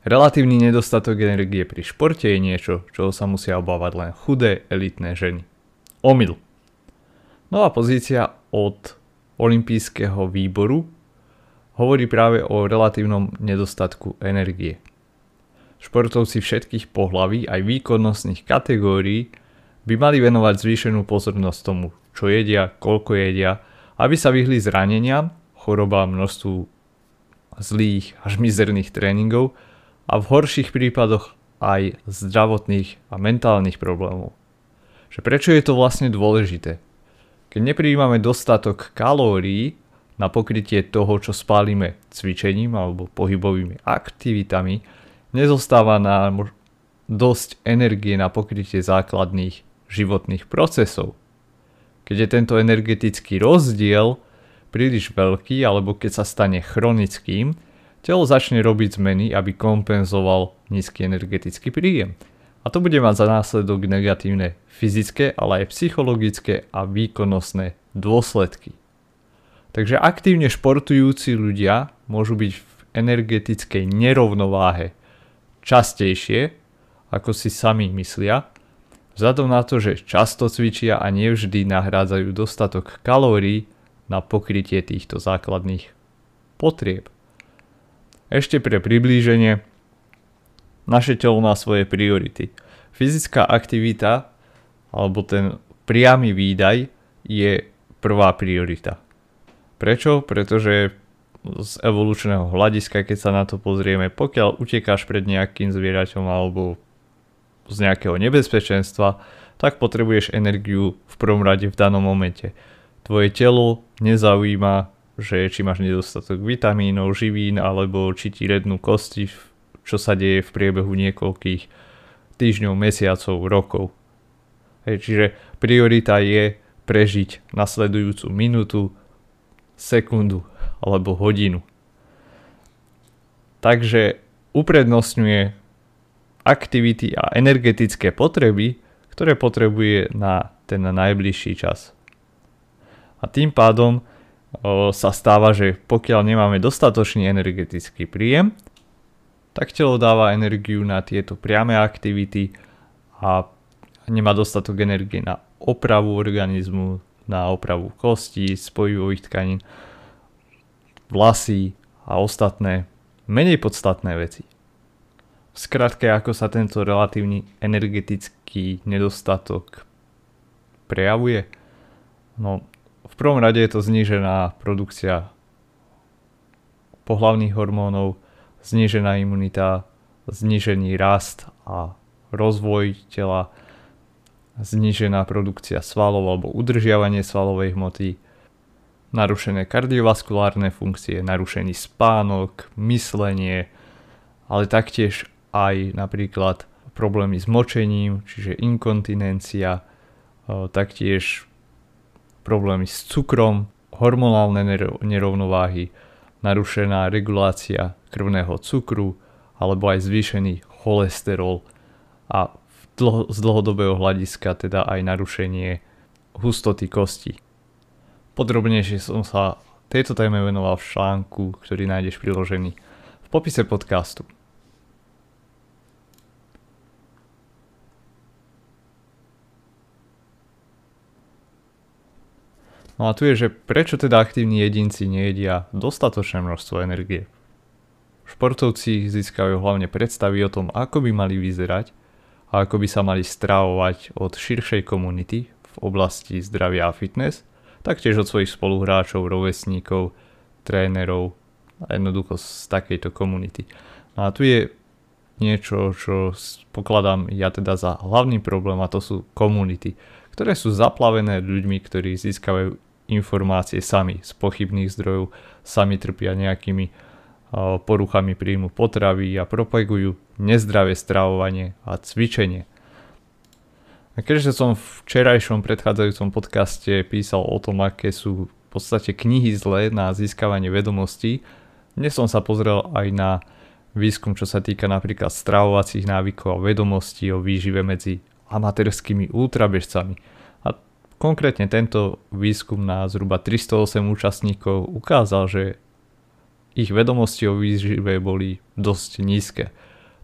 Relatívny nedostatok energie pri športe je niečo, čoho sa musia obávať len chudé elitné ženy. Omyl. Nová pozícia od olympijského výboru hovorí práve o relatívnom nedostatku energie. Športovci všetkých pohlaví aj výkonnostných kategórií by mali venovať zvýšenú pozornosť tomu, čo jedia, koľko jedia, aby sa vyhli zraneniam, chorobám, množstvu zlých až mizerných tréningov a v horších prípadoch aj zdravotných a mentálnych problémov. Že prečo je to vlastne dôležité? Keď nepríjmame dostatok kalórií na pokrytie toho, čo spálime cvičením alebo pohybovými aktivitami, nezostáva nám dosť energie na pokrytie základných životných procesov. Keď je tento energetický rozdiel príliš veľký alebo keď sa stane chronickým, telo začne robiť zmeny, aby kompenzoval nízky energetický príjem. A to bude mať za následok negatívne fyzické, ale aj psychologické a výkonnostné dôsledky. Takže aktívne športujúci ľudia môžu byť v energetickej nerovnováhe častejšie, ako si sami myslia, vzhľadom na to, že často cvičia a nevždy nahrádzajú dostatok kalórií na pokrytie týchto základných potrieb. Ešte pre priblíženie, naše telo má svoje priority. Fyzická aktivita alebo ten priamy výdaj je prvá priorita. Prečo? Pretože z evolučného hľadiska, keď sa na to pozrieme, pokiaľ utekáš pred nejakým zvieraťom alebo z nejakého nebezpečenstva, tak potrebuješ energiu v prvom rade v danom momente. Tvoje telo nezaujíma že či máš nedostatok vitamínov, živín alebo či ti rednú kosti, čo sa deje v priebehu niekoľkých týždňov, mesiacov, rokov. Hej, čiže priorita je prežiť nasledujúcu minútu, sekundu alebo hodinu. Takže uprednostňuje aktivity a energetické potreby, ktoré potrebuje na ten najbližší čas. A tým pádom sa stáva, že pokiaľ nemáme dostatočný energetický príjem, tak telo dáva energiu na tieto priame aktivity a nemá dostatok energie na opravu organizmu, na opravu kostí, spojivových tkanín, vlasy a ostatné menej podstatné veci. V skratke, ako sa tento relatívny energetický nedostatok prejavuje? No, v prvom rade je to znížená produkcia pohlavných hormónov, znížená imunita, znížený rast a rozvoj tela, znížená produkcia svalov alebo udržiavanie svalovej hmoty, narušené kardiovaskulárne funkcie, narušený spánok, myslenie, ale taktiež aj napríklad problémy s močením, čiže inkontinencia, taktiež problémy s cukrom, hormonálne nerovnováhy, narušená regulácia krvného cukru alebo aj zvýšený cholesterol a z dlhodobého hľadiska teda aj narušenie hustoty kosti. Podrobnejšie som sa tejto téme venoval v článku, ktorý nájdeš priložený v popise podcastu. No a tu je, že prečo teda aktívni jedinci nejedia dostatočné množstvo energie? Športovci získajú hlavne predstavy o tom, ako by mali vyzerať a ako by sa mali stravovať od širšej komunity v oblasti zdravia a fitness, taktiež od svojich spoluhráčov, rovesníkov, trénerov a jednoducho z takejto komunity. No a tu je niečo, čo pokladám ja teda za hlavný problém a to sú komunity, ktoré sú zaplavené ľuďmi, ktorí získavajú informácie sami z pochybných zdrojov, sami trpia nejakými poruchami príjmu potravy a propagujú nezdravé stravovanie a cvičenie. A keďže som v včerajšom predchádzajúcom podcaste písal o tom, aké sú v podstate knihy zlé na získavanie vedomostí, dnes som sa pozrel aj na výskum, čo sa týka napríklad stravovacích návykov a vedomostí o výžive medzi amatérskými ultrabežcami. Konkrétne tento výskum na zhruba 308 účastníkov ukázal, že ich vedomosti o výžive boli dosť nízke.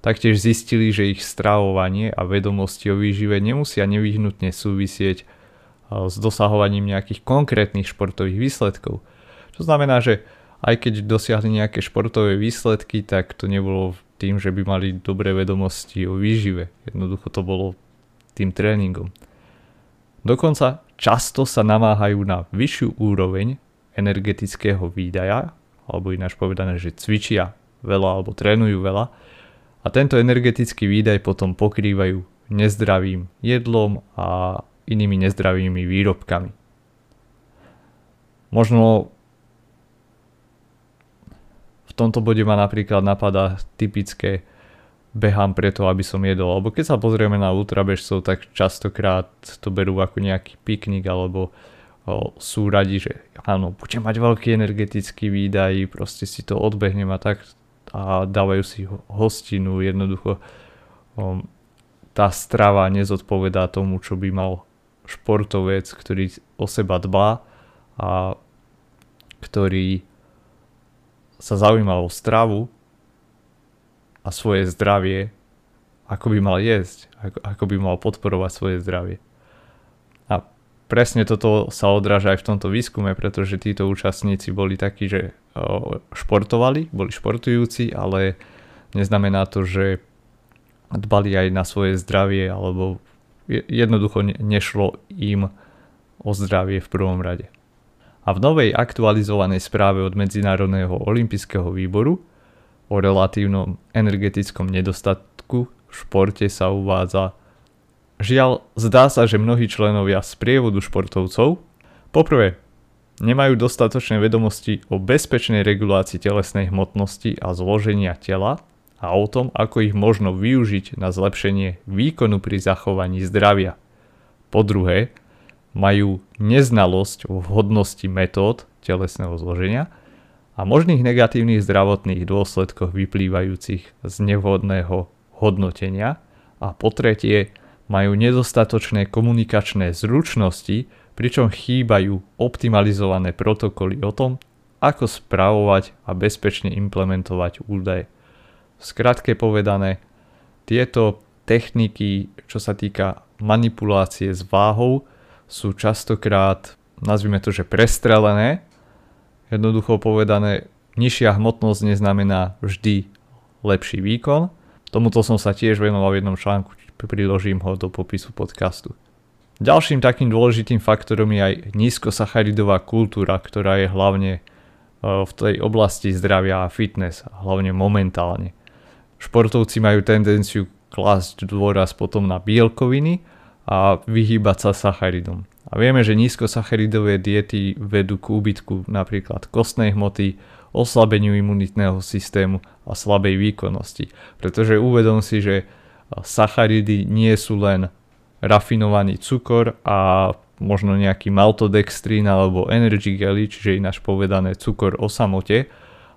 Taktiež zistili, že ich stravovanie a vedomosti o výžive nemusia nevyhnutne súvisieť s dosahovaním nejakých konkrétnych športových výsledkov. Čo znamená, že aj keď dosiahli nejaké športové výsledky, tak to nebolo tým, že by mali dobré vedomosti o výžive. Jednoducho to bolo tým tréningom. Dokonca často sa namáhajú na vyššiu úroveň energetického výdaja, alebo ináč povedané, že cvičia veľa alebo trénujú veľa, a tento energetický výdaj potom pokrývajú nezdravým jedlom a inými nezdravými výrobkami. Možno v tomto bode ma napríklad napadá typické behám preto, aby som jedol. Alebo keď sa pozrieme na ultrabežcov, tak častokrát to berú ako nejaký piknik alebo o, sú radi, že áno, budem mať veľký energetický výdaj, proste si to odbehnem a tak a dávajú si hostinu, jednoducho tá strava nezodpovedá tomu, čo by mal športovec, ktorý o seba dbá a ktorý sa zaujíma o stravu a svoje zdravie, ako by mal jesť, ako, ako by mal podporovať svoje zdravie. A presne toto sa odráža aj v tomto výskume, pretože títo účastníci boli takí, že športovali, boli športujúci, ale neznamená to, že dbali aj na svoje zdravie alebo jednoducho nešlo im o zdravie v prvom rade. A v novej aktualizovanej správe od Medzinárodného olympijského výboru o relatívnom energetickom nedostatku v športe sa uvádza Žiaľ, zdá sa, že mnohí členovia z prievodu športovcov poprvé nemajú dostatočné vedomosti o bezpečnej regulácii telesnej hmotnosti a zloženia tela a o tom, ako ich možno využiť na zlepšenie výkonu pri zachovaní zdravia. Po druhé, majú neznalosť o vhodnosti metód telesného zloženia a možných negatívnych zdravotných dôsledkoch vyplývajúcich z nevhodného hodnotenia a po tretie, majú nedostatočné komunikačné zručnosti pričom chýbajú optimalizované protokoly o tom, ako spravovať a bezpečne implementovať údaje. V skratke povedané, tieto techniky, čo sa týka manipulácie s váhou, sú častokrát, nazvime to, že prestrelené. Jednoducho povedané, nižšia hmotnosť neznamená vždy lepší výkon. Tomuto som sa tiež venoval v jednom článku, priložím ho do popisu podcastu. Ďalším takým dôležitým faktorom je aj nízkosacharidová kultúra, ktorá je hlavne e, v tej oblasti zdravia a fitness, hlavne momentálne. Športovci majú tendenciu klásť dôraz potom na bielkoviny a vyhýbať sa sacharidom. A vieme, že nízkosacharidové diety vedú k úbytku napríklad kostnej hmoty, oslabeniu imunitného systému a slabej výkonnosti. Pretože uvedom si, že sacharidy nie sú len rafinovaný cukor a možno nejaký maltodextrín alebo energy gely, čiže ináč povedané cukor o samote,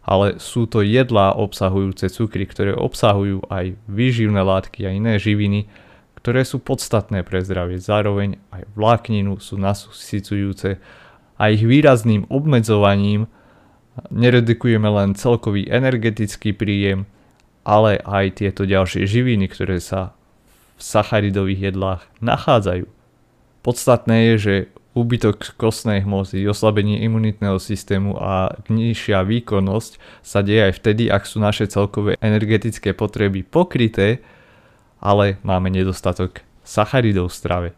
ale sú to jedlá obsahujúce cukry, ktoré obsahujú aj výživné látky a iné živiny, ktoré sú podstatné pre zdravie. Zároveň aj vlákninu sú nasycujúce a ich výrazným obmedzovaním neredukujeme len celkový energetický príjem, ale aj tieto ďalšie živiny, ktoré sa v sacharidových jedlách nachádzajú. Podstatné je, že úbytok kostnej hmoty, oslabenie imunitného systému a nižšia výkonnosť sa deje aj vtedy, ak sú naše celkové energetické potreby pokryté, ale máme nedostatok sacharidov v strave.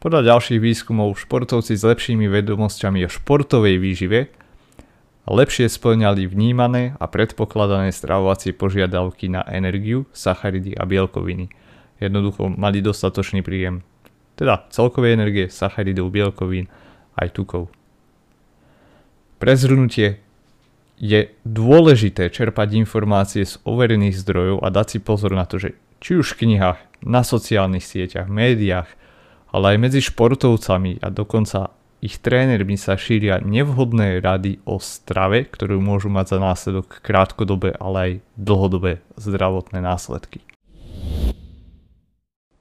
Podľa ďalších výskumov športovci s lepšími vedomosťami o športovej výžive lepšie splňali vnímané a predpokladané stravovacie požiadavky na energiu, sacharidy a bielkoviny. Jednoducho mali dostatočný príjem, teda celkovej energie, sacharidov, bielkovín aj tukov. Pre zhrnutie, je dôležité čerpať informácie z overených zdrojov a dať si pozor na to, že či už v knihách, na sociálnych sieťach, médiách, ale aj medzi športovcami a dokonca ich trénermi sa šíria nevhodné rady o strave, ktorú môžu mať za následok krátkodobé, ale aj dlhodobé zdravotné následky.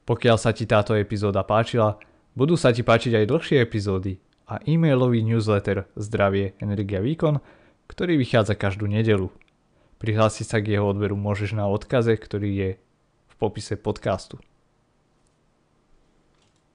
Pokiaľ sa ti táto epizóda páčila, budú sa ti páčiť aj dlhšie epizódy a e-mailový newsletter Zdravie, Energia, Výkon, ktorý vychádza každú nedelu. Prihlásiť sa k jeho odberu môžeš na odkaze, ktorý je v popise podcastu.